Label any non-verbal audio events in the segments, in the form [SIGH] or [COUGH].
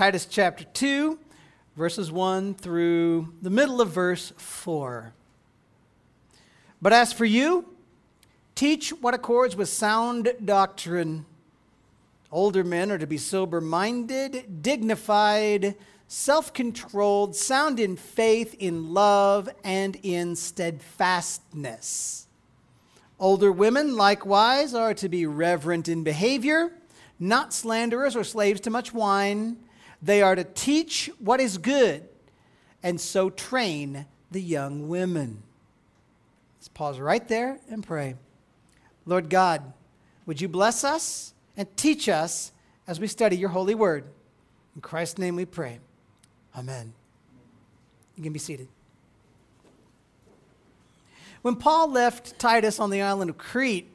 Titus chapter 2, verses 1 through the middle of verse 4. But as for you, teach what accords with sound doctrine. Older men are to be sober minded, dignified, self controlled, sound in faith, in love, and in steadfastness. Older women, likewise, are to be reverent in behavior, not slanderers or slaves to much wine they are to teach what is good and so train the young women. Let's pause right there and pray. Lord God, would you bless us and teach us as we study your holy word? In Christ's name we pray. Amen. You can be seated. When Paul left Titus on the island of Crete,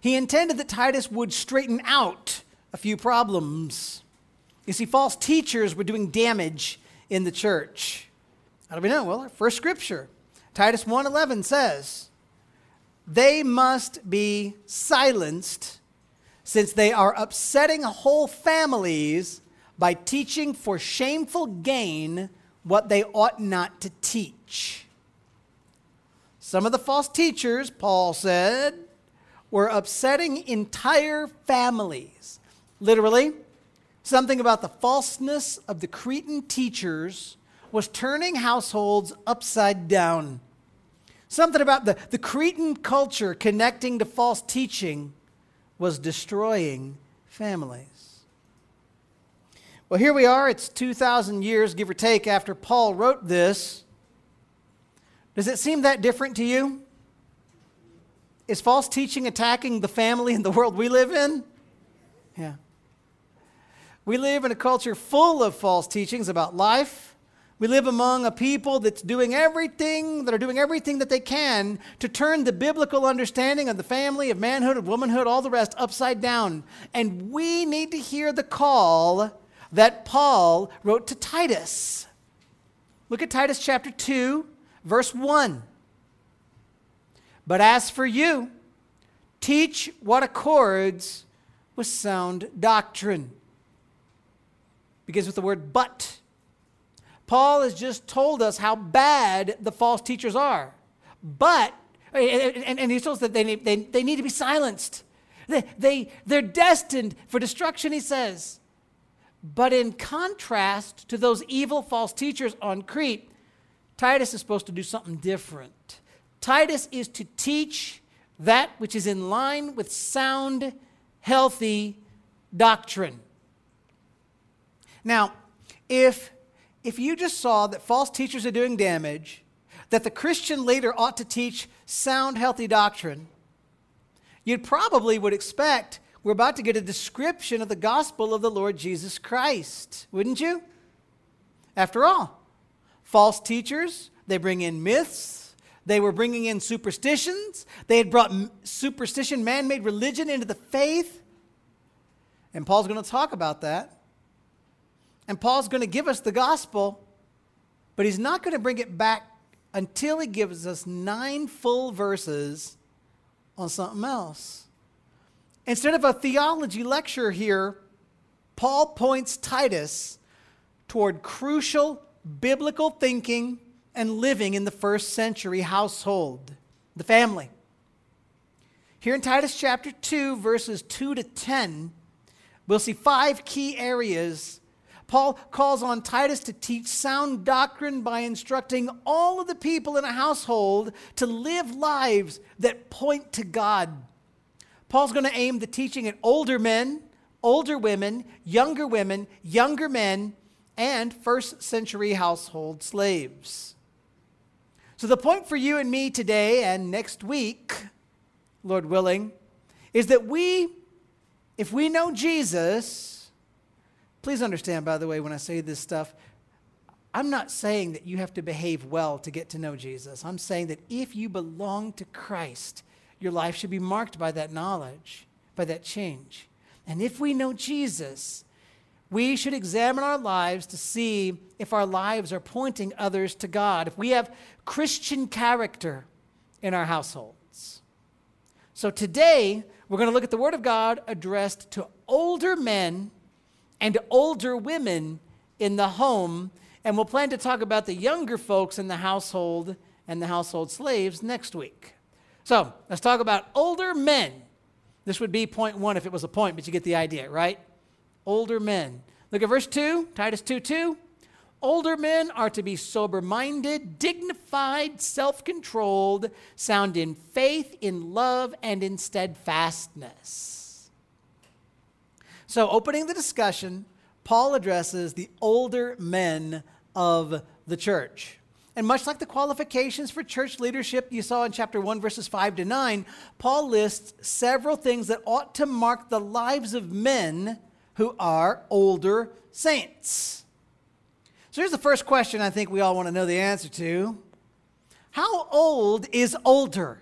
he intended that Titus would straighten out a few problems. You see, false teachers were doing damage in the church. How do we know? Well, our first scripture, Titus 1:11 says, "They must be silenced since they are upsetting whole families by teaching for shameful gain what they ought not to teach." Some of the false teachers, Paul said, were upsetting entire families. Literally, Something about the falseness of the Cretan teachers was turning households upside down. Something about the, the Cretan culture connecting to false teaching was destroying families. Well, here we are. It's 2,000 years, give or take, after Paul wrote this. Does it seem that different to you? Is false teaching attacking the family and the world we live in? Yeah. We live in a culture full of false teachings about life. We live among a people that's doing everything, that are doing everything that they can to turn the biblical understanding of the family, of manhood, of womanhood, all the rest upside down. And we need to hear the call that Paul wrote to Titus. Look at Titus chapter 2, verse 1. But as for you, teach what accords with sound doctrine begins with the word but. Paul has just told us how bad the false teachers are. But, and, and he tells us that they they, they need to be silenced. They, they, they're destined for destruction, he says. But in contrast to those evil false teachers on Crete, Titus is supposed to do something different. Titus is to teach that which is in line with sound, healthy doctrine. Now, if, if you just saw that false teachers are doing damage, that the Christian leader ought to teach sound, healthy doctrine, you probably would expect we're about to get a description of the gospel of the Lord Jesus Christ, wouldn't you? After all, false teachers, they bring in myths, they were bringing in superstitions, they had brought superstition, man made religion into the faith. And Paul's going to talk about that. And Paul's going to give us the gospel, but he's not going to bring it back until he gives us nine full verses on something else. Instead of a theology lecture here, Paul points Titus toward crucial biblical thinking and living in the first century household, the family. Here in Titus chapter 2, verses 2 to 10, we'll see five key areas Paul calls on Titus to teach sound doctrine by instructing all of the people in a household to live lives that point to God. Paul's going to aim the teaching at older men, older women, younger women, younger men, and first century household slaves. So, the point for you and me today and next week, Lord willing, is that we, if we know Jesus, Please understand, by the way, when I say this stuff, I'm not saying that you have to behave well to get to know Jesus. I'm saying that if you belong to Christ, your life should be marked by that knowledge, by that change. And if we know Jesus, we should examine our lives to see if our lives are pointing others to God, if we have Christian character in our households. So today, we're going to look at the Word of God addressed to older men and older women in the home, and we'll plan to talk about the younger folks in the household and the household slaves next week. So let's talk about older men. This would be point one if it was a point, but you get the idea, right? Older men. Look at verse 2, Titus 2 2. Older men are to be sober minded, dignified, self controlled, sound in faith, in love, and in steadfastness. So, opening the discussion, Paul addresses the older men of the church. And much like the qualifications for church leadership you saw in chapter 1, verses 5 to 9, Paul lists several things that ought to mark the lives of men who are older saints. So here's the first question I think we all want to know the answer to How old is older?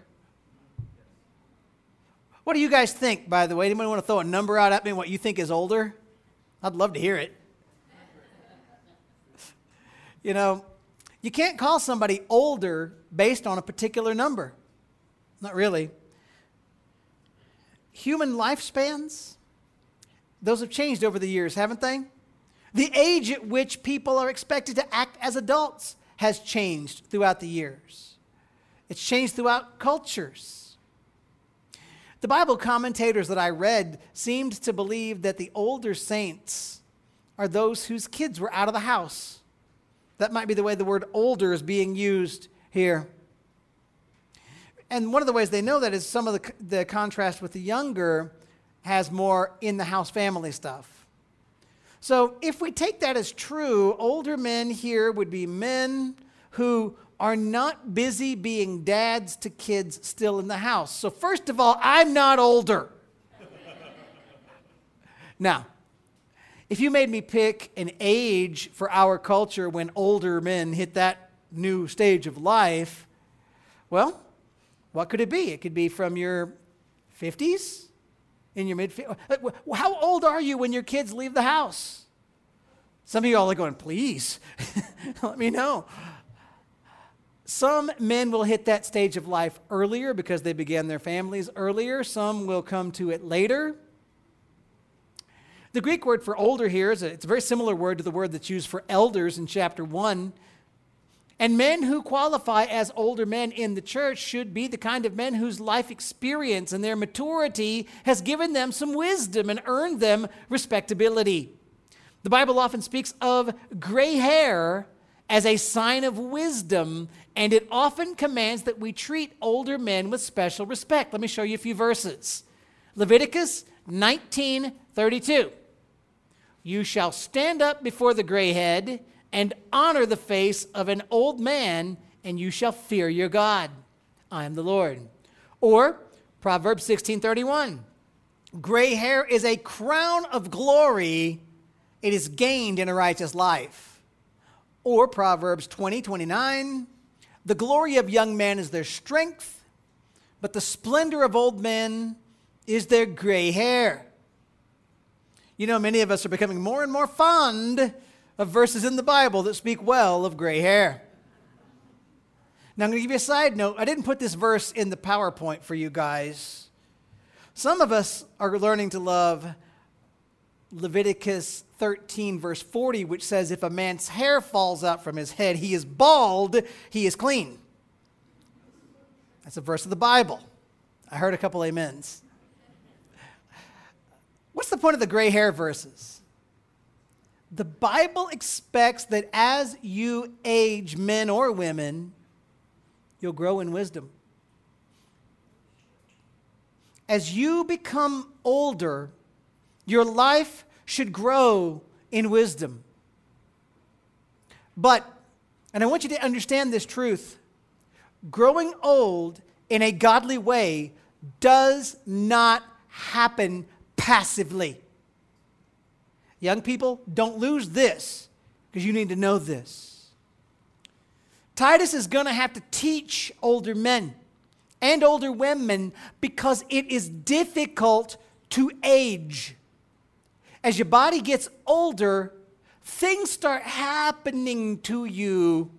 What do you guys think, by the way? Anybody want to throw a number out at me what you think is older? I'd love to hear it. [LAUGHS] you know, you can't call somebody older based on a particular number. Not really. Human lifespans, those have changed over the years, haven't they? The age at which people are expected to act as adults has changed throughout the years. It's changed throughout cultures. The Bible commentators that I read seemed to believe that the older saints are those whose kids were out of the house. That might be the way the word older is being used here. And one of the ways they know that is some of the, the contrast with the younger has more in the house family stuff. So if we take that as true, older men here would be men who are not busy being dads to kids still in the house. So, first of all, I'm not older. now, if you made me pick an age for our culture when older men hit that new stage of life, well, what could it be? It could be from your 50s in your mid uh, How old are you when your kids leave the house? Some of you all are going, please, [LAUGHS] let me know. Some men will hit that stage of life earlier because they began their families earlier. Some will come to it later. The Greek word for older here is a, it's a very similar word to the word that's used for elders in chapter 1. And men who qualify as older men in the church should be the kind of men whose life experience and their maturity has given them some wisdom and earned them respectability. The Bible often speaks of gray hair as a sign of wisdom, and it often commands that we treat older men with special respect. Let me show you a few verses. Leviticus 19:32. You shall stand up before the gray head and honor the face of an old man, and you shall fear your God. I am the Lord. Or Proverbs 16:31. Gray hair is a crown of glory. It is gained in a righteous life. Or Proverbs 20, 29. The glory of young men is their strength, but the splendor of old men is their gray hair. You know, many of us are becoming more and more fond of verses in the Bible that speak well of gray hair. Now, I'm going to give you a side note. I didn't put this verse in the PowerPoint for you guys. Some of us are learning to love Leviticus 13, verse 40, which says, If a man's hair falls out from his head, he is bald, he is clean. That's a verse of the Bible. I heard a couple amens. What's the point of the gray hair verses? The Bible expects that as you age, men or women, you'll grow in wisdom. As you become older, your life should grow in wisdom. But, and I want you to understand this truth growing old in a godly way does not happen passively. Young people, don't lose this because you need to know this. Titus is going to have to teach older men and older women because it is difficult to age. As your body gets older, things start happening to you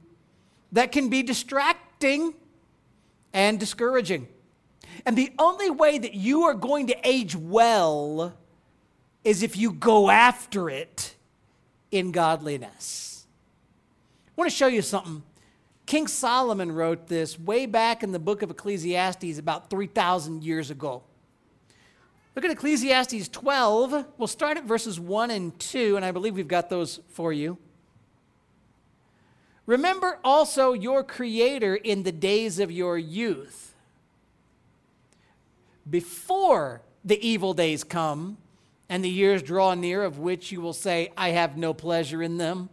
that can be distracting and discouraging. And the only way that you are going to age well is if you go after it in godliness. I want to show you something. King Solomon wrote this way back in the book of Ecclesiastes about 3,000 years ago. Look at Ecclesiastes 12. We'll start at verses 1 and 2, and I believe we've got those for you. Remember also your Creator in the days of your youth, before the evil days come and the years draw near, of which you will say, I have no pleasure in them.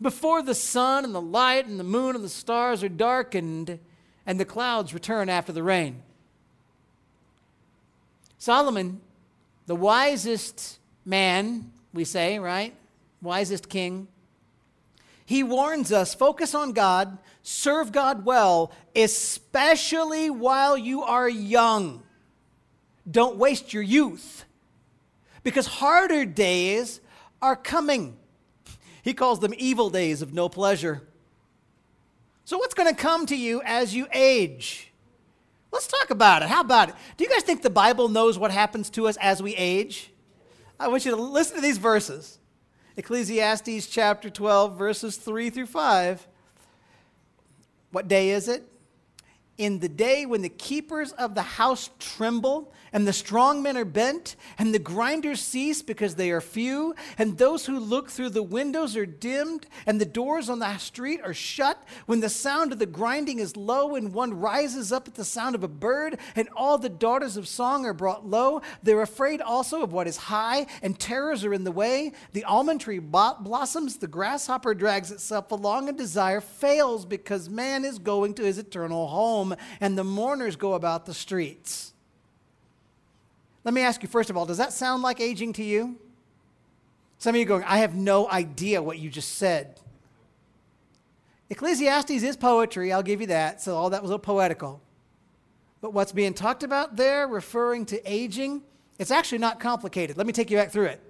Before the sun and the light and the moon and the stars are darkened, and the clouds return after the rain Solomon, the wisest man, we say, right? Wisest king. He warns us focus on God, serve God well, especially while you are young. Don't waste your youth because harder days are coming. He calls them evil days of no pleasure. So, what's going to come to you as you age? Let's talk about it. How about it? Do you guys think the Bible knows what happens to us as we age? I want you to listen to these verses Ecclesiastes chapter 12, verses 3 through 5. What day is it? In the day when the keepers of the house tremble and the strong men are bent, and the grinders cease because they are few, and those who look through the windows are dimmed, and the doors on the street are shut, when the sound of the grinding is low, and one rises up at the sound of a bird, and all the daughters of song are brought low, they're afraid also of what is high, and terrors are in the way. The almond tree blossoms, the grasshopper drags itself along, and desire fails because man is going to his eternal home, and the mourners go about the streets. Let me ask you, first of all, does that sound like aging to you? Some of you going, I have no idea what you just said. Ecclesiastes is poetry, I'll give you that, so all that was a poetical. But what's being talked about there, referring to aging, it's actually not complicated. Let me take you back through it.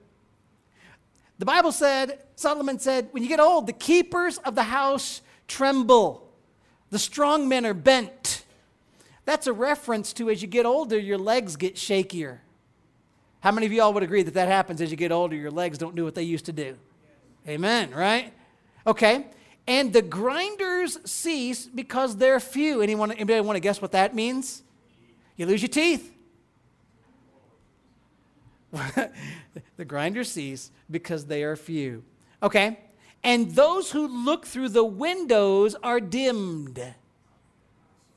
The Bible said, Solomon said, when you get old, the keepers of the house tremble, the strong men are bent. That's a reference to as you get older, your legs get shakier. How many of y'all would agree that that happens as you get older? Your legs don't do what they used to do. Amen, right? Okay. And the grinders cease because they're few. Anyone, anybody want to guess what that means? You lose your teeth. [LAUGHS] the grinders cease because they are few. Okay. And those who look through the windows are dimmed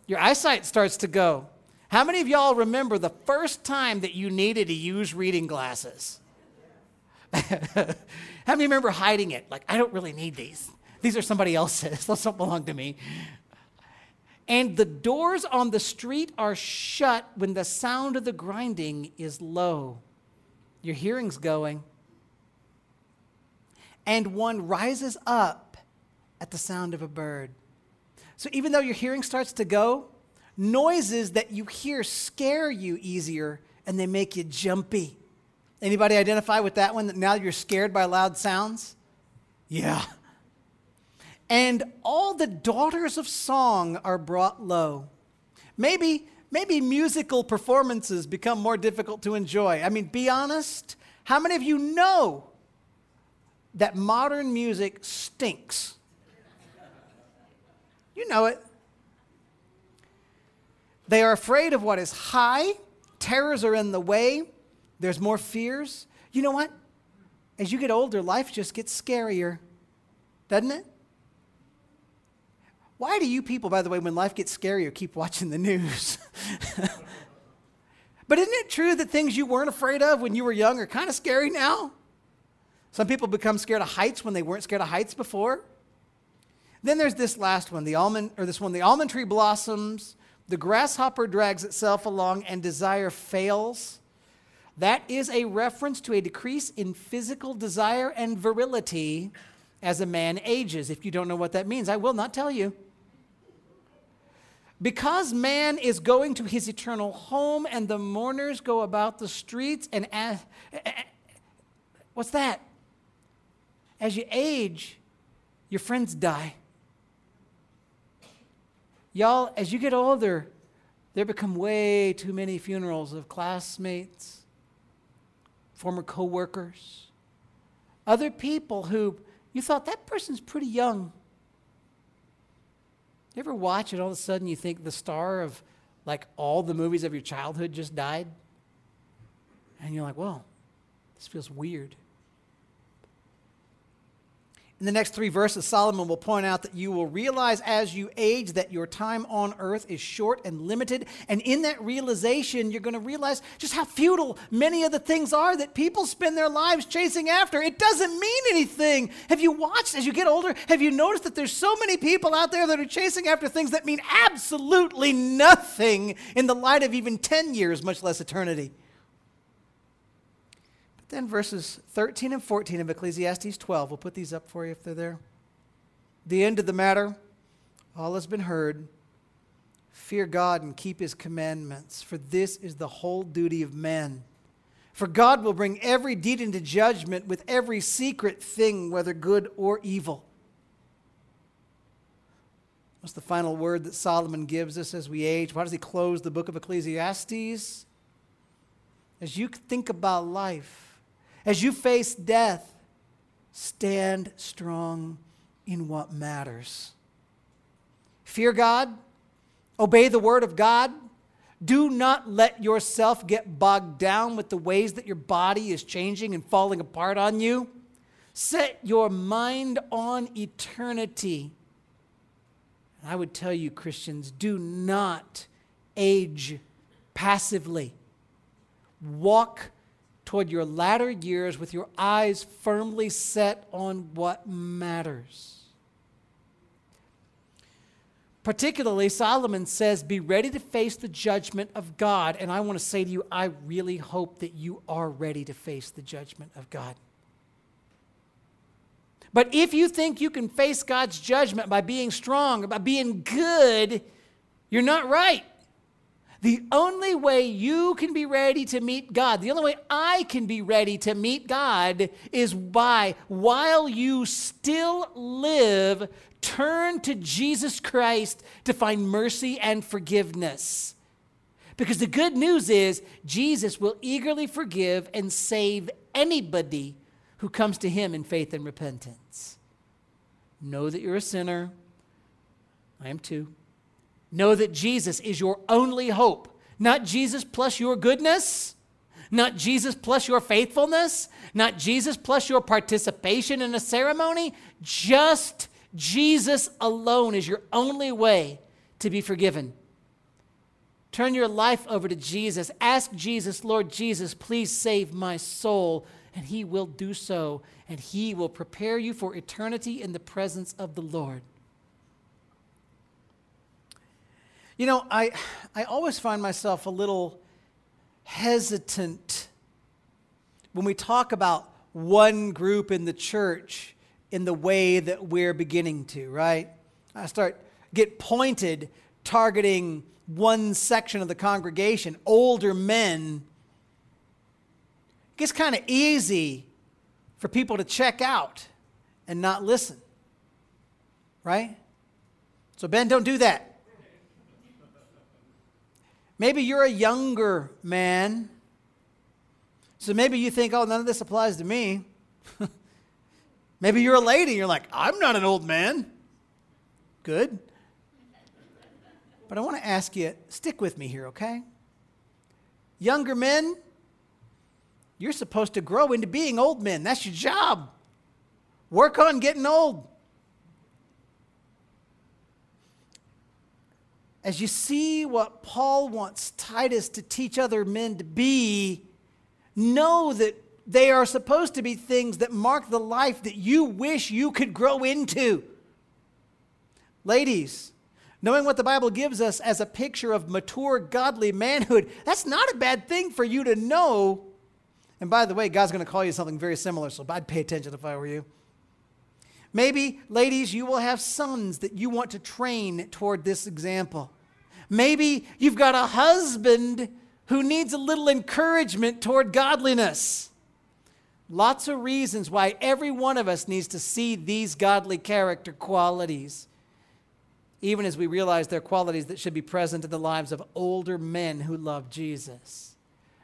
your eyesight starts to go. How many of y'all remember the first time that you needed to use reading glasses? [LAUGHS] How many remember hiding it? Like, I don't really need these. These are somebody else's. [LAUGHS] Those don't belong to me. And the doors on the street are shut when the sound of the grinding is low. Your hearing's going. And one rises up at the sound of a bird. So even though your hearing starts to go, noises that you hear scare you easier and they make you jumpy. Anybody identify with that one that now you're scared by loud sounds? Yeah. And all the daughters of song are brought low. Maybe maybe musical performances become more difficult to enjoy. I mean, be honest, how many of you know that modern music stinks? You know it. They are afraid of what is high, terrors are in the way, there's more fears. You know what? As you get older, life just gets scarier, doesn't it? Why do you people, by the way, when life gets scarier, keep watching the news? [LAUGHS] but isn't it true that things you weren't afraid of when you were young are kind of scary now? Some people become scared of heights when they weren't scared of heights before. Then there's this last one, the almond, or this one, the almond tree blossoms, the grasshopper drags itself along, and desire fails. That is a reference to a decrease in physical desire and virility as a man ages. If you don't know what that means, I will not tell you. Because man is going to his eternal home and the mourners go about the streets and ask, what's that? As you age, your friends die. Y'all, as you get older, there become way too many funerals of classmates, former coworkers, other people who you thought that person's pretty young. You ever watch and all of a sudden you think the star of like all the movies of your childhood just died? And you're like, well, this feels weird. In the next three verses, Solomon will point out that you will realize as you age that your time on earth is short and limited. And in that realization, you're going to realize just how futile many of the things are that people spend their lives chasing after. It doesn't mean anything. Have you watched as you get older? Have you noticed that there's so many people out there that are chasing after things that mean absolutely nothing in the light of even 10 years, much less eternity? Then verses 13 and 14 of Ecclesiastes 12, we'll put these up for you if they're there. The end of the matter, all has been heard. Fear God and keep his commandments, for this is the whole duty of man. For God will bring every deed into judgment with every secret thing, whether good or evil. What's the final word that Solomon gives us as we age? Why does he close the book of Ecclesiastes? As you think about life, as you face death, stand strong in what matters. Fear God, obey the word of God. Do not let yourself get bogged down with the ways that your body is changing and falling apart on you. Set your mind on eternity. I would tell you, Christians, do not age passively. Walk toward your latter years with your eyes firmly set on what matters. Particularly, Solomon says, Be ready to face the judgment of God. And I want to say to you, I really hope that you are ready to face the judgment of God. But if you think you can face God's judgment by being strong, by being good, you're not right. The only way you can be ready to meet God, the only way I can be ready to meet God is by, while you still live, turn to Jesus Christ to find mercy and forgiveness. Because the good news is, Jesus will eagerly forgive and save anybody who comes to him in faith and repentance. Know that you're a sinner. I am too. Know that Jesus is your only hope. Not Jesus plus your goodness, not Jesus plus your faithfulness, not Jesus plus your participation in a ceremony. Just Jesus alone is your only way to be forgiven. Turn your life over to Jesus. Ask Jesus, Lord Jesus, please save my soul. And he will do so, and he will prepare you for eternity in the presence of the Lord. You know, I, I always find myself a little hesitant when we talk about one group in the church in the way that we're beginning to, right? I start get pointed targeting one section of the congregation, older men. It gets kind of easy for people to check out and not listen. Right? So, Ben, don't do that. Maybe you're a younger man. So maybe you think, oh, none of this applies to me. [LAUGHS] maybe you're a lady you're like, I'm not an old man. Good. But I want to ask you, stick with me here, okay? Younger men, you're supposed to grow into being old men. That's your job. Work on getting old. As you see what Paul wants Titus to teach other men to be, know that they are supposed to be things that mark the life that you wish you could grow into. Ladies, knowing what the Bible gives us as a picture of mature, godly manhood, that's not a bad thing for you to know. And by the way, God's going to call you something very similar, so I'd pay attention if I were you. Maybe, ladies, you will have sons that you want to train toward this example. Maybe you've got a husband who needs a little encouragement toward godliness. Lots of reasons why every one of us needs to see these godly character qualities, even as we realize they're qualities that should be present in the lives of older men who love Jesus.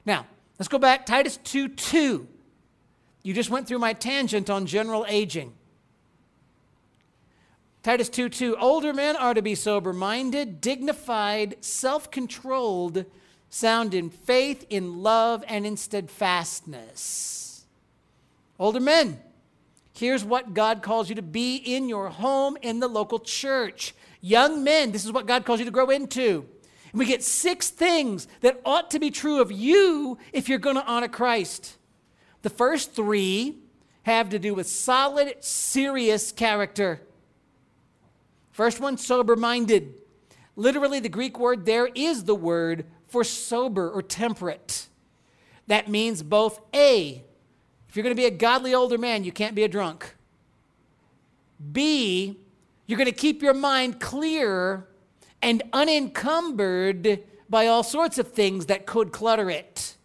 Now, let's go back. Titus 2 2. You just went through my tangent on general aging. Titus 2 2 Older men are to be sober minded, dignified, self controlled, sound in faith, in love, and in steadfastness. Older men, here's what God calls you to be in your home, in the local church. Young men, this is what God calls you to grow into. And we get six things that ought to be true of you if you're going to honor Christ. The first three have to do with solid, serious character. First one, sober minded. Literally, the Greek word there is the word for sober or temperate. That means both A, if you're going to be a godly older man, you can't be a drunk. B, you're going to keep your mind clear and unencumbered by all sorts of things that could clutter it.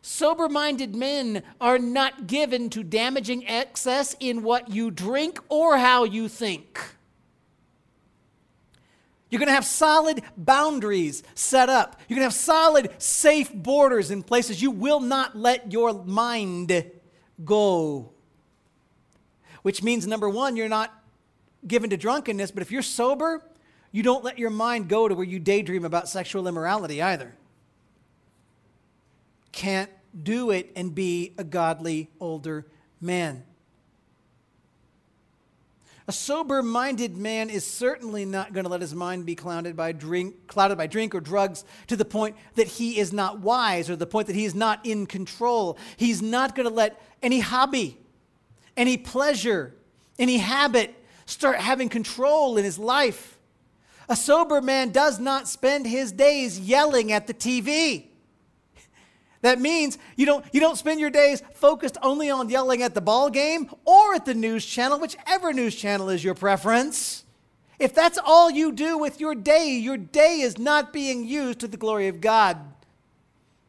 Sober minded men are not given to damaging excess in what you drink or how you think. You're going to have solid boundaries set up. You're going to have solid, safe borders in places. You will not let your mind go. Which means, number one, you're not given to drunkenness, but if you're sober, you don't let your mind go to where you daydream about sexual immorality either. Can't do it and be a godly older man. A sober minded man is certainly not going to let his mind be clouded by, drink, clouded by drink or drugs to the point that he is not wise or the point that he is not in control. He's not going to let any hobby, any pleasure, any habit start having control in his life. A sober man does not spend his days yelling at the TV. That means you don't, you don't spend your days focused only on yelling at the ball game or at the news channel, whichever news channel is your preference. If that's all you do with your day, your day is not being used to the glory of God.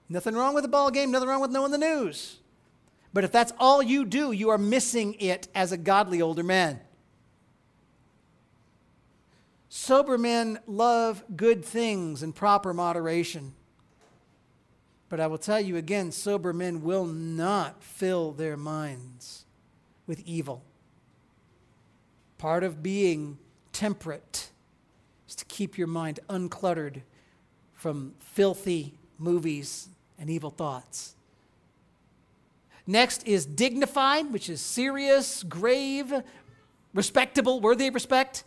Nothing wrong with the ball game, nothing wrong with knowing the news. But if that's all you do, you are missing it as a godly older man. Sober men love good things in proper moderation. But I will tell you again sober men will not fill their minds with evil. Part of being temperate is to keep your mind uncluttered from filthy movies and evil thoughts. Next is dignified, which is serious, grave, respectable, worthy of respect.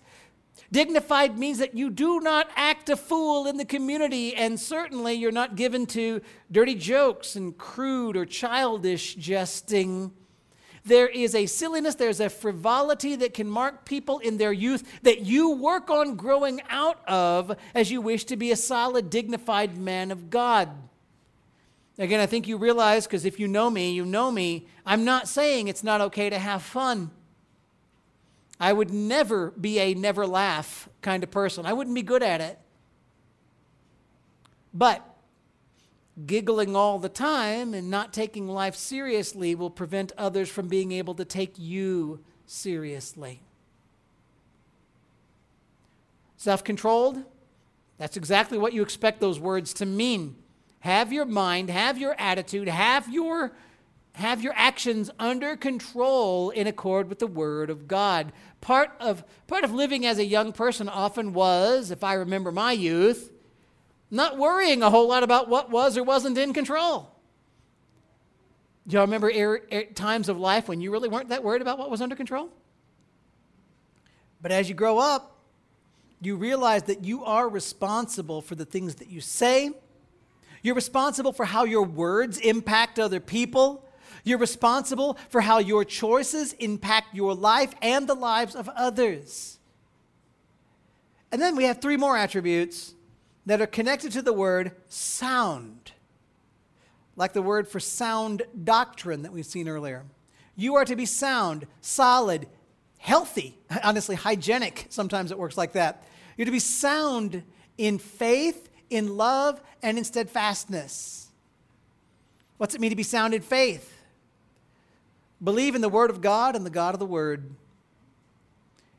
Dignified means that you do not act a fool in the community, and certainly you're not given to dirty jokes and crude or childish jesting. There is a silliness, there's a frivolity that can mark people in their youth that you work on growing out of as you wish to be a solid, dignified man of God. Again, I think you realize, because if you know me, you know me, I'm not saying it's not okay to have fun. I would never be a never laugh kind of person. I wouldn't be good at it. But giggling all the time and not taking life seriously will prevent others from being able to take you seriously. Self controlled, that's exactly what you expect those words to mean. Have your mind, have your attitude, have your have your actions under control in accord with the word of God. Part of, part of living as a young person often was, if I remember my youth, not worrying a whole lot about what was or wasn't in control. Do y'all remember er, er, times of life when you really weren't that worried about what was under control? But as you grow up, you realize that you are responsible for the things that you say. You're responsible for how your words impact other people. You're responsible for how your choices impact your life and the lives of others. And then we have three more attributes that are connected to the word sound, like the word for sound doctrine that we've seen earlier. You are to be sound, solid, healthy, [LAUGHS] honestly, hygienic. Sometimes it works like that. You're to be sound in faith, in love, and in steadfastness. What's it mean to be sound in faith? Believe in the Word of God and the God of the Word.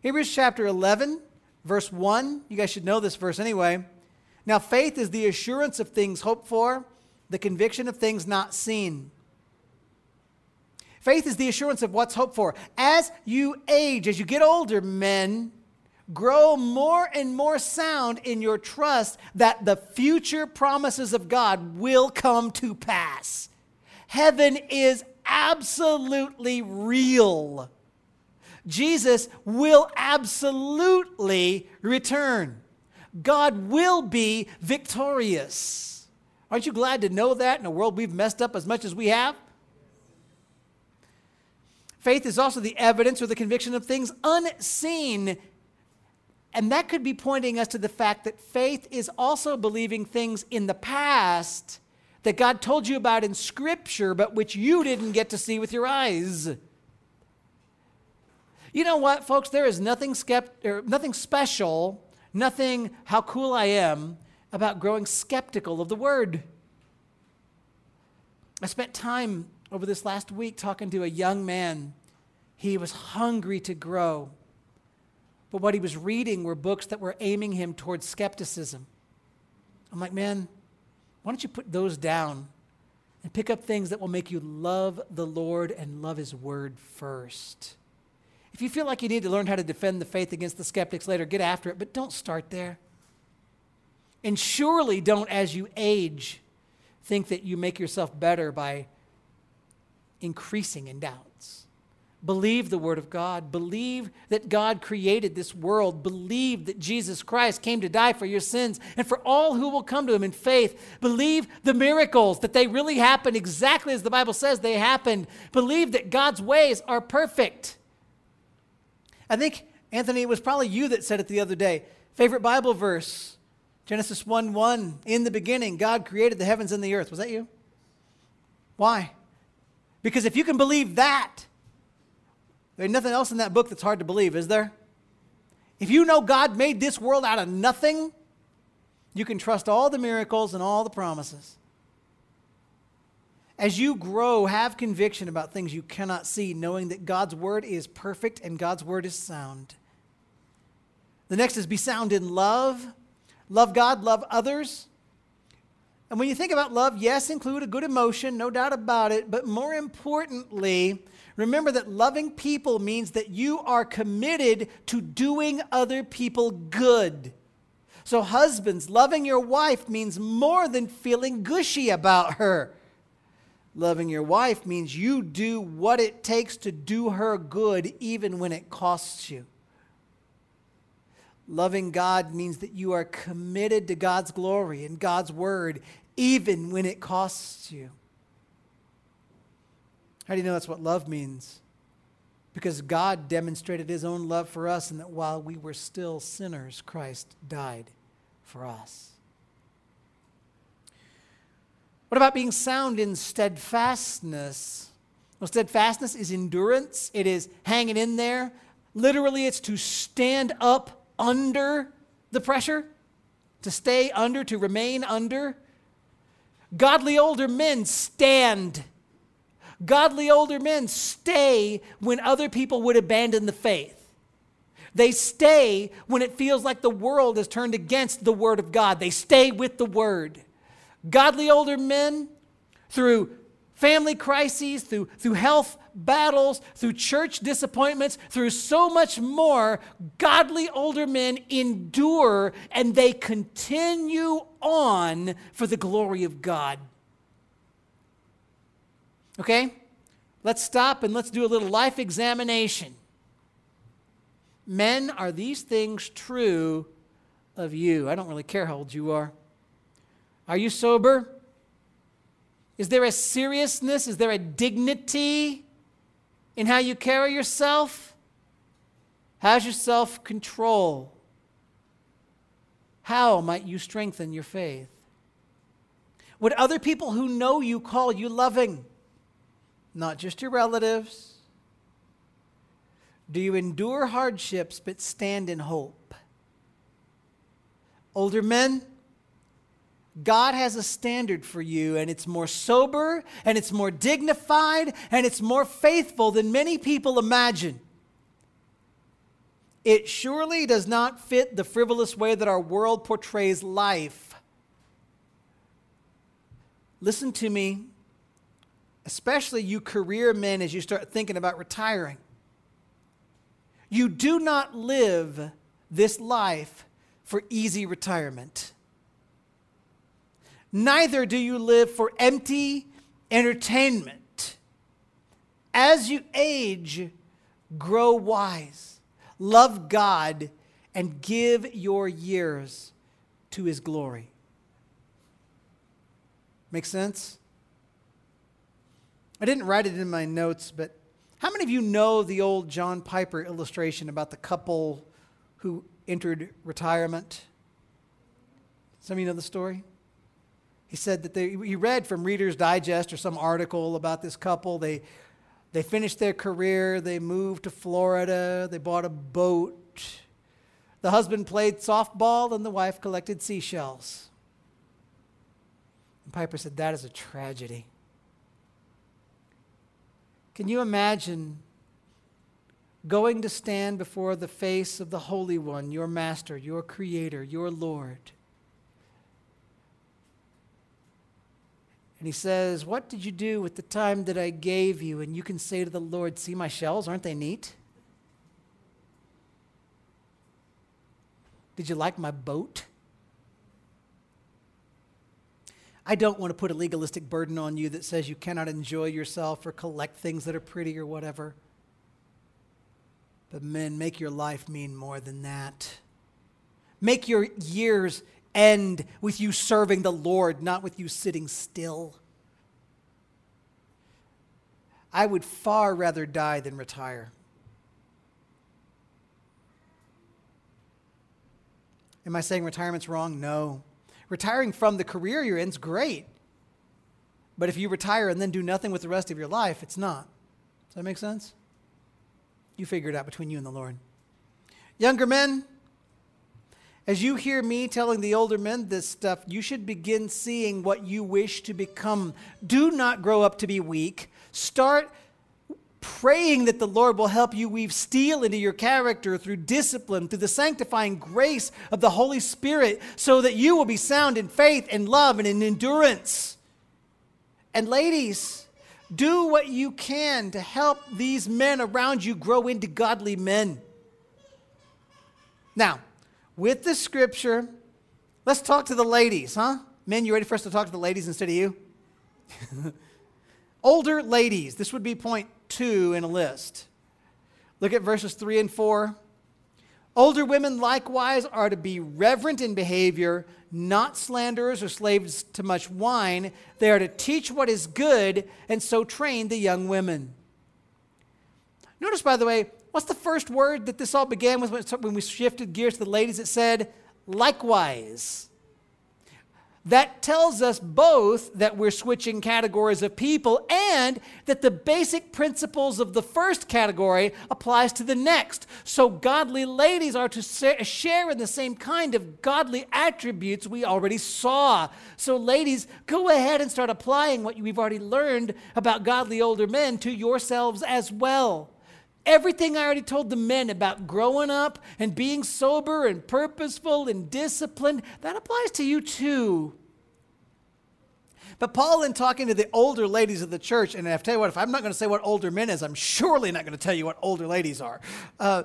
Hebrews chapter 11, verse 1. You guys should know this verse anyway. Now, faith is the assurance of things hoped for, the conviction of things not seen. Faith is the assurance of what's hoped for. As you age, as you get older, men, grow more and more sound in your trust that the future promises of God will come to pass. Heaven is absolutely real. Jesus will absolutely return. God will be victorious. Aren't you glad to know that in a world we've messed up as much as we have? Faith is also the evidence or the conviction of things unseen. And that could be pointing us to the fact that faith is also believing things in the past that God told you about in Scripture, but which you didn't get to see with your eyes. You know what, folks? There is nothing, skept- or nothing special, nothing how cool I am about growing skeptical of the Word. I spent time over this last week talking to a young man. He was hungry to grow, but what he was reading were books that were aiming him towards skepticism. I'm like, man, why don't you put those down and pick up things that will make you love the Lord and love His Word first? If you feel like you need to learn how to defend the faith against the skeptics later, get after it, but don't start there. And surely don't, as you age, think that you make yourself better by increasing in doubt. Believe the Word of God. Believe that God created this world. Believe that Jesus Christ came to die for your sins and for all who will come to Him in faith. Believe the miracles, that they really happen exactly as the Bible says they happened. Believe that God's ways are perfect. I think, Anthony, it was probably you that said it the other day. Favorite Bible verse Genesis 1 1. In the beginning, God created the heavens and the earth. Was that you? Why? Because if you can believe that, there's nothing else in that book that's hard to believe, is there? If you know God made this world out of nothing, you can trust all the miracles and all the promises. As you grow, have conviction about things you cannot see, knowing that God's word is perfect and God's word is sound. The next is be sound in love. Love God, love others. And when you think about love, yes, include a good emotion, no doubt about it, but more importantly, Remember that loving people means that you are committed to doing other people good. So, husbands, loving your wife means more than feeling gushy about her. Loving your wife means you do what it takes to do her good, even when it costs you. Loving God means that you are committed to God's glory and God's word, even when it costs you. How do you know that's what love means? Because God demonstrated his own love for us, and that while we were still sinners, Christ died for us. What about being sound in steadfastness? Well, steadfastness is endurance, it is hanging in there. Literally, it's to stand up under the pressure, to stay under, to remain under. Godly older men stand Godly older men stay when other people would abandon the faith. They stay when it feels like the world has turned against the Word of God. They stay with the Word. Godly older men, through family crises, through, through health battles, through church disappointments, through so much more, godly older men endure and they continue on for the glory of God. Okay? Let's stop and let's do a little life examination. Men, are these things true of you? I don't really care how old you are. Are you sober? Is there a seriousness? Is there a dignity in how you carry yourself? How's your self control? How might you strengthen your faith? Would other people who know you call you loving? Not just your relatives? Do you endure hardships but stand in hope? Older men, God has a standard for you, and it's more sober, and it's more dignified, and it's more faithful than many people imagine. It surely does not fit the frivolous way that our world portrays life. Listen to me especially you career men as you start thinking about retiring. You do not live this life for easy retirement. Neither do you live for empty entertainment. As you age, grow wise, love God, and give your years to his glory. Make sense? I didn't write it in my notes, but how many of you know the old John Piper illustration about the couple who entered retirement? Some of you know the story? He said that they, he read from Reader's Digest or some article about this couple. They, they finished their career, they moved to Florida, they bought a boat. The husband played softball, and the wife collected seashells. And Piper said, That is a tragedy. Can you imagine going to stand before the face of the Holy One, your Master, your Creator, your Lord? And he says, What did you do with the time that I gave you? And you can say to the Lord, See my shells, aren't they neat? Did you like my boat? I don't want to put a legalistic burden on you that says you cannot enjoy yourself or collect things that are pretty or whatever. But men, make your life mean more than that. Make your years end with you serving the Lord, not with you sitting still. I would far rather die than retire. Am I saying retirement's wrong? No. Retiring from the career you're in is great. But if you retire and then do nothing with the rest of your life, it's not. Does that make sense? You figure it out between you and the Lord. Younger men, as you hear me telling the older men this stuff, you should begin seeing what you wish to become. Do not grow up to be weak. Start praying that the Lord will help you weave steel into your character through discipline, through the sanctifying grace of the Holy Spirit, so that you will be sound in faith and love and in endurance. And ladies, do what you can to help these men around you grow into godly men. Now, with the scripture, let's talk to the ladies, huh? Men, you ready for us to talk to the ladies instead of you? [LAUGHS] Older ladies, this would be point two in a list. Look at verses three and four. Older women likewise are to be reverent in behavior, not slanderers or slaves to much wine. They are to teach what is good and so train the young women. Notice, by the way, what's the first word that this all began with when we shifted gears to the ladies? It said, likewise that tells us both that we're switching categories of people and that the basic principles of the first category applies to the next. So godly ladies are to share in the same kind of godly attributes we already saw. So ladies go ahead and start applying what we've already learned about godly older men to yourselves as well Everything I already told the men about growing up and being sober and purposeful and disciplined, that applies to you too. But Paul, in talking to the older ladies of the church, and I tell you what, if I'm not going to say what older men is, I'm surely not going to tell you what older ladies are. Uh,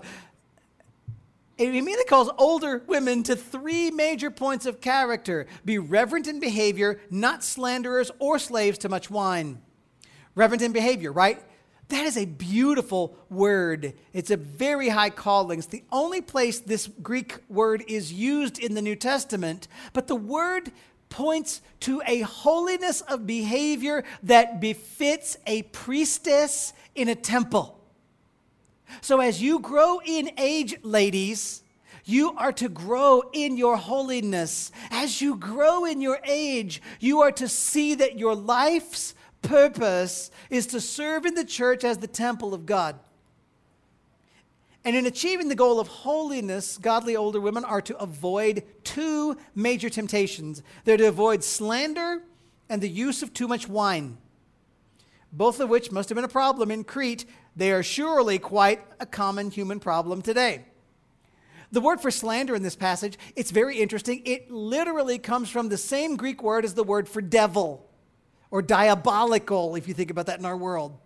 it immediately calls older women to three major points of character be reverent in behavior, not slanderers or slaves to much wine. Reverent in behavior, right? That is a beautiful word. It's a very high calling. It's the only place this Greek word is used in the New Testament, but the word points to a holiness of behavior that befits a priestess in a temple. So, as you grow in age, ladies, you are to grow in your holiness. As you grow in your age, you are to see that your life's purpose is to serve in the church as the temple of God. And in achieving the goal of holiness, godly older women are to avoid two major temptations. They're to avoid slander and the use of too much wine, both of which must have been a problem in Crete. They are surely quite a common human problem today. The word for slander in this passage, it's very interesting. It literally comes from the same Greek word as the word for devil or diabolical, if you think about that in our world.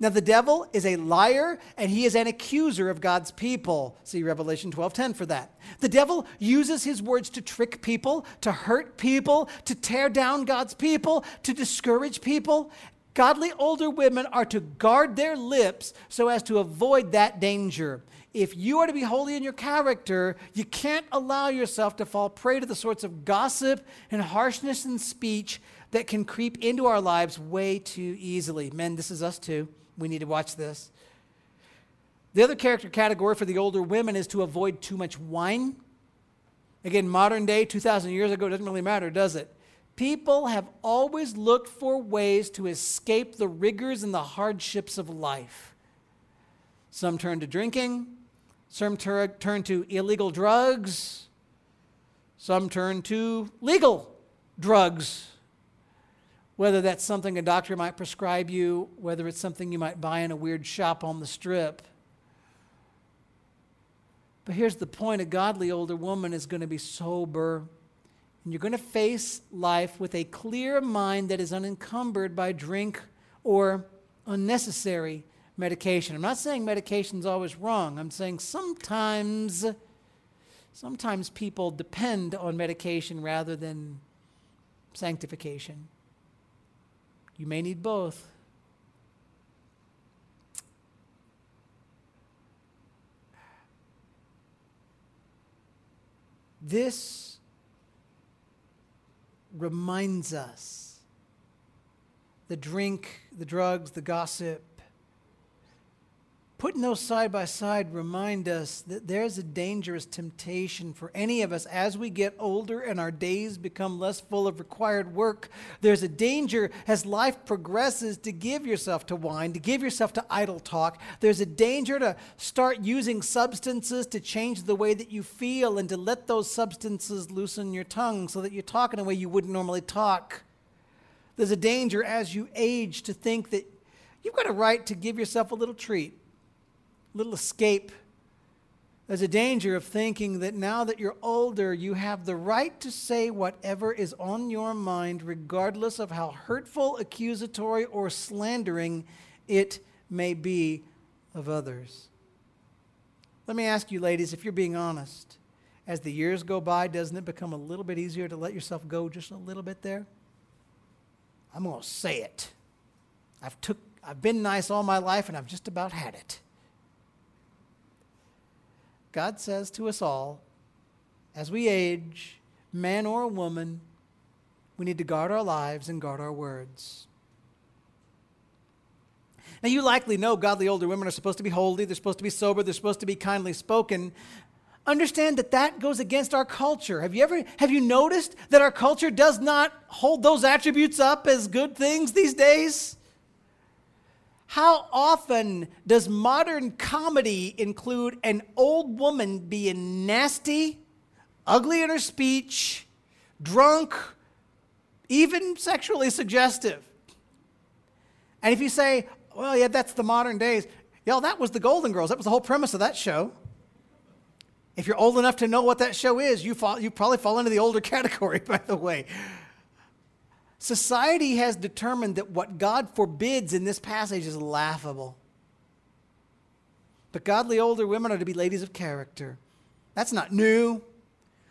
Now the devil is a liar and he is an accuser of God's people. See Revelation 12:10 for that. The devil uses his words to trick people, to hurt people, to tear down God's people, to discourage people. Godly older women are to guard their lips so as to avoid that danger. If you are to be holy in your character, you can't allow yourself to fall prey to the sorts of gossip and harshness in speech that can creep into our lives way too easily. Men, this is us too. We need to watch this. The other character category for the older women is to avoid too much wine. Again, modern day, 2,000 years ago, doesn't really matter, does it? People have always looked for ways to escape the rigors and the hardships of life. Some turn to drinking, some tur- turn to illegal drugs, some turn to legal drugs whether that's something a doctor might prescribe you, whether it's something you might buy in a weird shop on the strip. But here's the point a godly older woman is going to be sober, and you're going to face life with a clear mind that is unencumbered by drink or unnecessary medication. I'm not saying medication is always wrong. I'm saying sometimes sometimes people depend on medication rather than sanctification. You may need both. This reminds us the drink, the drugs, the gossip, putting those side by side remind us that there's a dangerous temptation for any of us as we get older and our days become less full of required work. There's a danger as life progresses to give yourself to wine, to give yourself to idle talk. There's a danger to start using substances to change the way that you feel and to let those substances loosen your tongue so that you talk in a way you wouldn't normally talk. There's a danger as you age to think that you've got a right to give yourself a little treat little escape. There's a danger of thinking that now that you're older, you have the right to say whatever is on your mind, regardless of how hurtful, accusatory, or slandering it may be of others. Let me ask you, ladies, if you're being honest, as the years go by, doesn't it become a little bit easier to let yourself go just a little bit there? I'm going to say it. I've, took, I've been nice all my life, and I've just about had it. God says to us all, as we age, man or woman, we need to guard our lives and guard our words. Now, you likely know godly older women are supposed to be holy, they're supposed to be sober, they're supposed to be kindly spoken. Understand that that goes against our culture. Have you ever have you noticed that our culture does not hold those attributes up as good things these days? How often does modern comedy include an old woman being nasty, ugly in her speech, drunk, even sexually suggestive? And if you say, well, yeah, that's the modern days, y'all, that was the Golden Girls. That was the whole premise of that show. If you're old enough to know what that show is, you, fall, you probably fall into the older [LAUGHS] category, by the way. Society has determined that what God forbids in this passage is laughable. But godly older women are to be ladies of character. That's not new.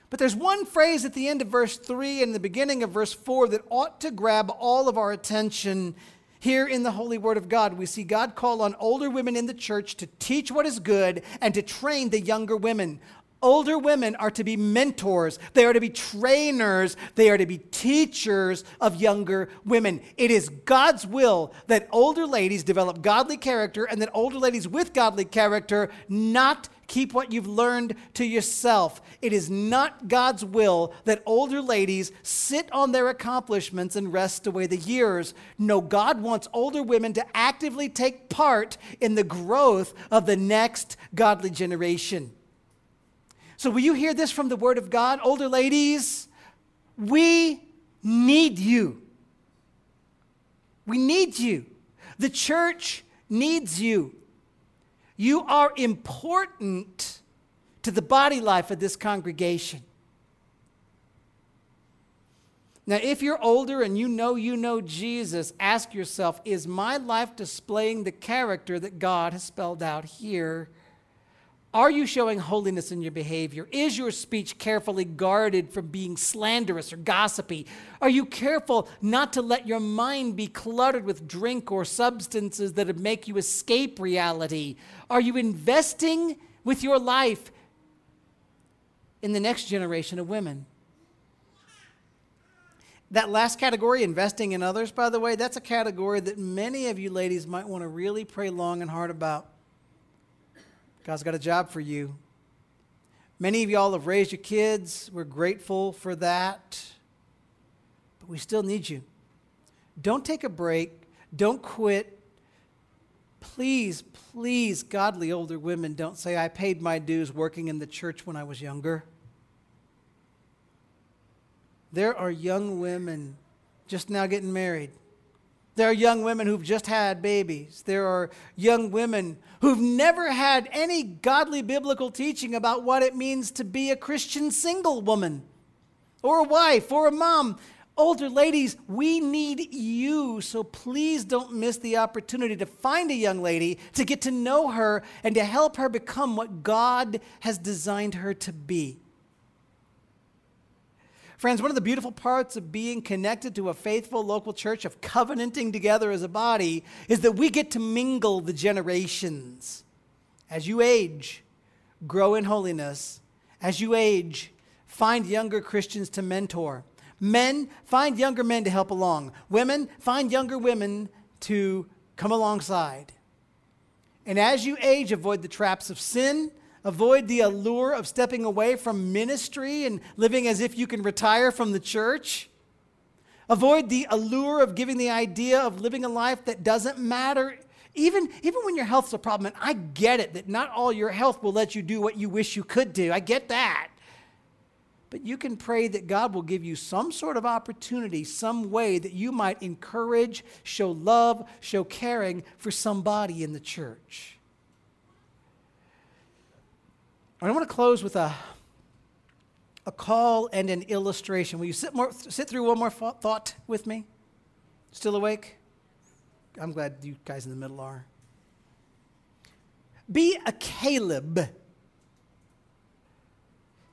But there's one phrase at the end of verse 3 and the beginning of verse 4 that ought to grab all of our attention. Here in the Holy Word of God, we see God call on older women in the church to teach what is good and to train the younger women. Older women are to be mentors. They are to be trainers. They are to be teachers of younger women. It is God's will that older ladies develop godly character and that older ladies with godly character not keep what you've learned to yourself. It is not God's will that older ladies sit on their accomplishments and rest away the years. No, God wants older women to actively take part in the growth of the next godly generation. So, will you hear this from the Word of God? Older ladies, we need you. We need you. The church needs you. You are important to the body life of this congregation. Now, if you're older and you know you know Jesus, ask yourself is my life displaying the character that God has spelled out here? Are you showing holiness in your behavior? Is your speech carefully guarded from being slanderous or gossipy? Are you careful not to let your mind be cluttered with drink or substances that would make you escape reality? Are you investing with your life in the next generation of women? That last category, investing in others, by the way, that's a category that many of you ladies might want to really pray long and hard about. God's got a job for you. Many of y'all have raised your kids. We're grateful for that. But we still need you. Don't take a break. Don't quit. Please, please, godly older women, don't say, I paid my dues working in the church when I was younger. There are young women just now getting married. There are young women who've just had babies. There are young women who've never had any godly biblical teaching about what it means to be a Christian single woman or a wife or a mom. Older ladies, we need you, so please don't miss the opportunity to find a young lady, to get to know her, and to help her become what God has designed her to be. Friends, one of the beautiful parts of being connected to a faithful local church, of covenanting together as a body, is that we get to mingle the generations. As you age, grow in holiness. As you age, find younger Christians to mentor. Men, find younger men to help along. Women, find younger women to come alongside. And as you age, avoid the traps of sin Avoid the allure of stepping away from ministry and living as if you can retire from the church. Avoid the allure of giving the idea of living a life that doesn't matter, even, even when your health's a problem. And I get it that not all your health will let you do what you wish you could do. I get that. But you can pray that God will give you some sort of opportunity, some way that you might encourage, show love, show caring for somebody in the church. I want to close with a, a call and an illustration. Will you sit, more, sit through one more thought with me? Still awake? I'm glad you guys in the middle are. Be a Caleb.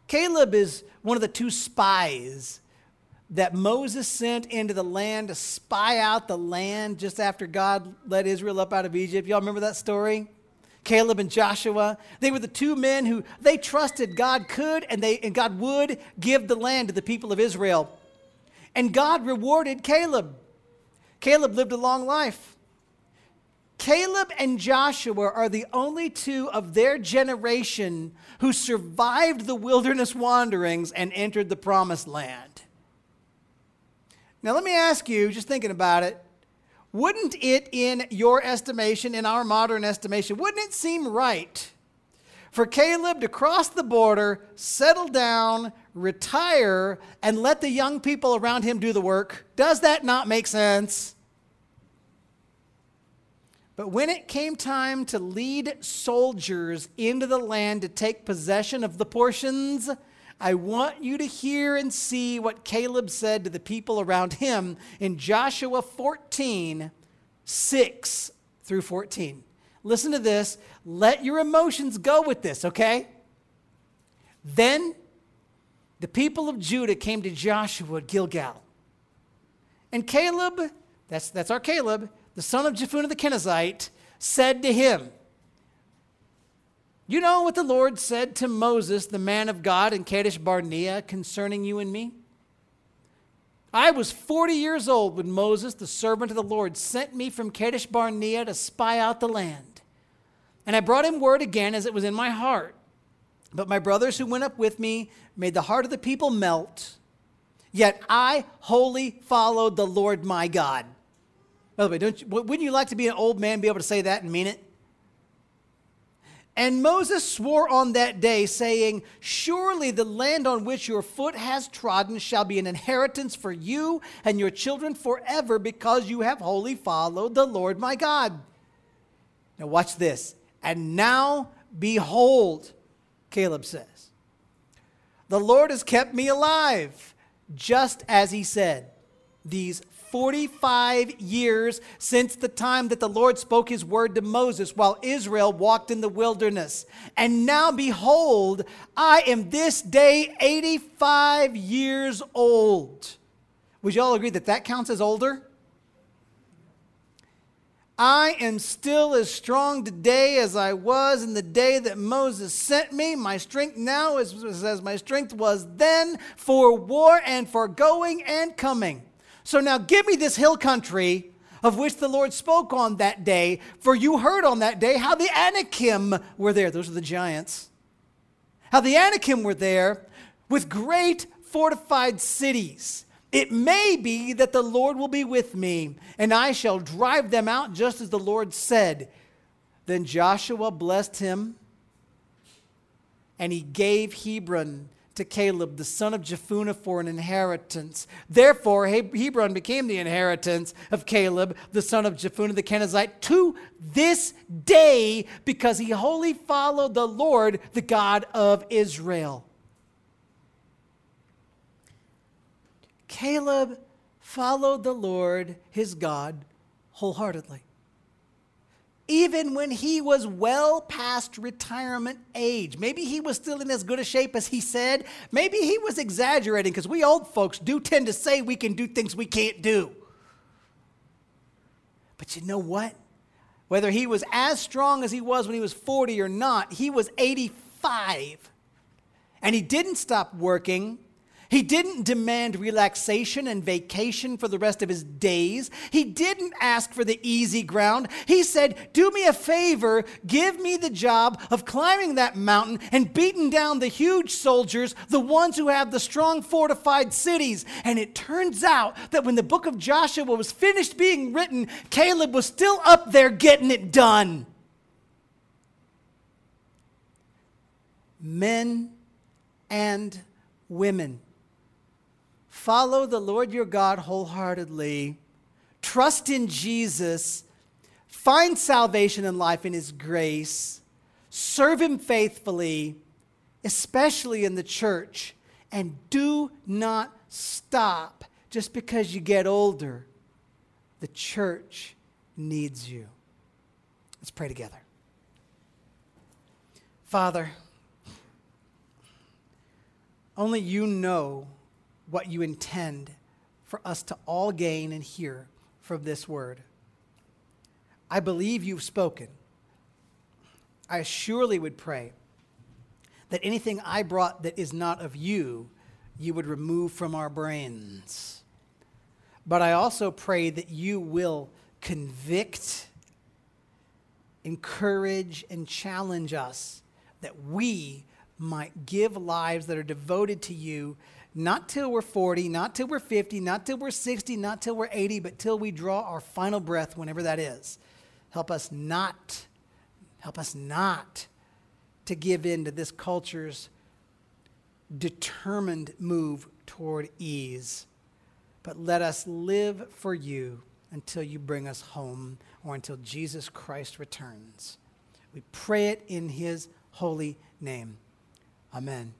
Caleb is one of the two spies that Moses sent into the land to spy out the land just after God led Israel up out of Egypt. Y'all remember that story? Caleb and Joshua. They were the two men who they trusted God could and they and God would give the land to the people of Israel. And God rewarded Caleb. Caleb lived a long life. Caleb and Joshua are the only two of their generation who survived the wilderness wanderings and entered the promised land. Now, let me ask you, just thinking about it, wouldn't it, in your estimation, in our modern estimation, wouldn't it seem right for Caleb to cross the border, settle down, retire, and let the young people around him do the work? Does that not make sense? But when it came time to lead soldiers into the land to take possession of the portions, I want you to hear and see what Caleb said to the people around him in Joshua 14 6 through 14. Listen to this. Let your emotions go with this, okay? Then the people of Judah came to Joshua at Gilgal. And Caleb, that's, that's our Caleb, the son of Jephunneh the Kenizzite, said to him, you know what the Lord said to Moses, the man of God, in Kadesh Barnea concerning you and me? I was 40 years old when Moses, the servant of the Lord, sent me from Kadesh Barnea to spy out the land. And I brought him word again as it was in my heart. But my brothers who went up with me made the heart of the people melt. Yet I wholly followed the Lord my God. By the way, don't you, wouldn't you like to be an old man, be able to say that and mean it? And Moses swore on that day, saying, Surely the land on which your foot has trodden shall be an inheritance for you and your children forever, because you have wholly followed the Lord my God. Now, watch this. And now, behold, Caleb says, The Lord has kept me alive just as he said. These 45 years since the time that the Lord spoke his word to Moses while Israel walked in the wilderness. And now, behold, I am this day 85 years old. Would you all agree that that counts as older? I am still as strong today as I was in the day that Moses sent me. My strength now is as my strength was then for war and for going and coming. So now give me this hill country of which the Lord spoke on that day, for you heard on that day how the Anakim were there. Those are the giants. How the Anakim were there with great fortified cities it may be that the Lord will be with me, and I shall drive them out just as the Lord said. Then Joshua blessed him, and he gave Hebron to Caleb, the son of Jephunneh, for an inheritance. Therefore, Hebron became the inheritance of Caleb, the son of Jephunneh the Kenizzite, to this day, because he wholly followed the Lord, the God of Israel. Caleb followed the Lord, his God, wholeheartedly. Even when he was well past retirement age. Maybe he was still in as good a shape as he said. Maybe he was exaggerating because we old folks do tend to say we can do things we can't do. But you know what? Whether he was as strong as he was when he was 40 or not, he was 85. And he didn't stop working he didn't demand relaxation and vacation for the rest of his days. He didn't ask for the easy ground. He said, Do me a favor, give me the job of climbing that mountain and beating down the huge soldiers, the ones who have the strong fortified cities. And it turns out that when the book of Joshua was finished being written, Caleb was still up there getting it done. Men and women Follow the Lord your God wholeheartedly. Trust in Jesus. Find salvation and life in His grace. Serve Him faithfully, especially in the church. And do not stop just because you get older. The church needs you. Let's pray together. Father, only you know what you intend for us to all gain and hear from this word. I believe you've spoken. I surely would pray that anything I brought that is not of you, you would remove from our brains. But I also pray that you will convict, encourage, and challenge us that we might give lives that are devoted to you not till we're 40, not till we're 50, not till we're 60, not till we're 80, but till we draw our final breath, whenever that is. Help us not, help us not to give in to this culture's determined move toward ease, but let us live for you until you bring us home or until Jesus Christ returns. We pray it in his holy name. Amen.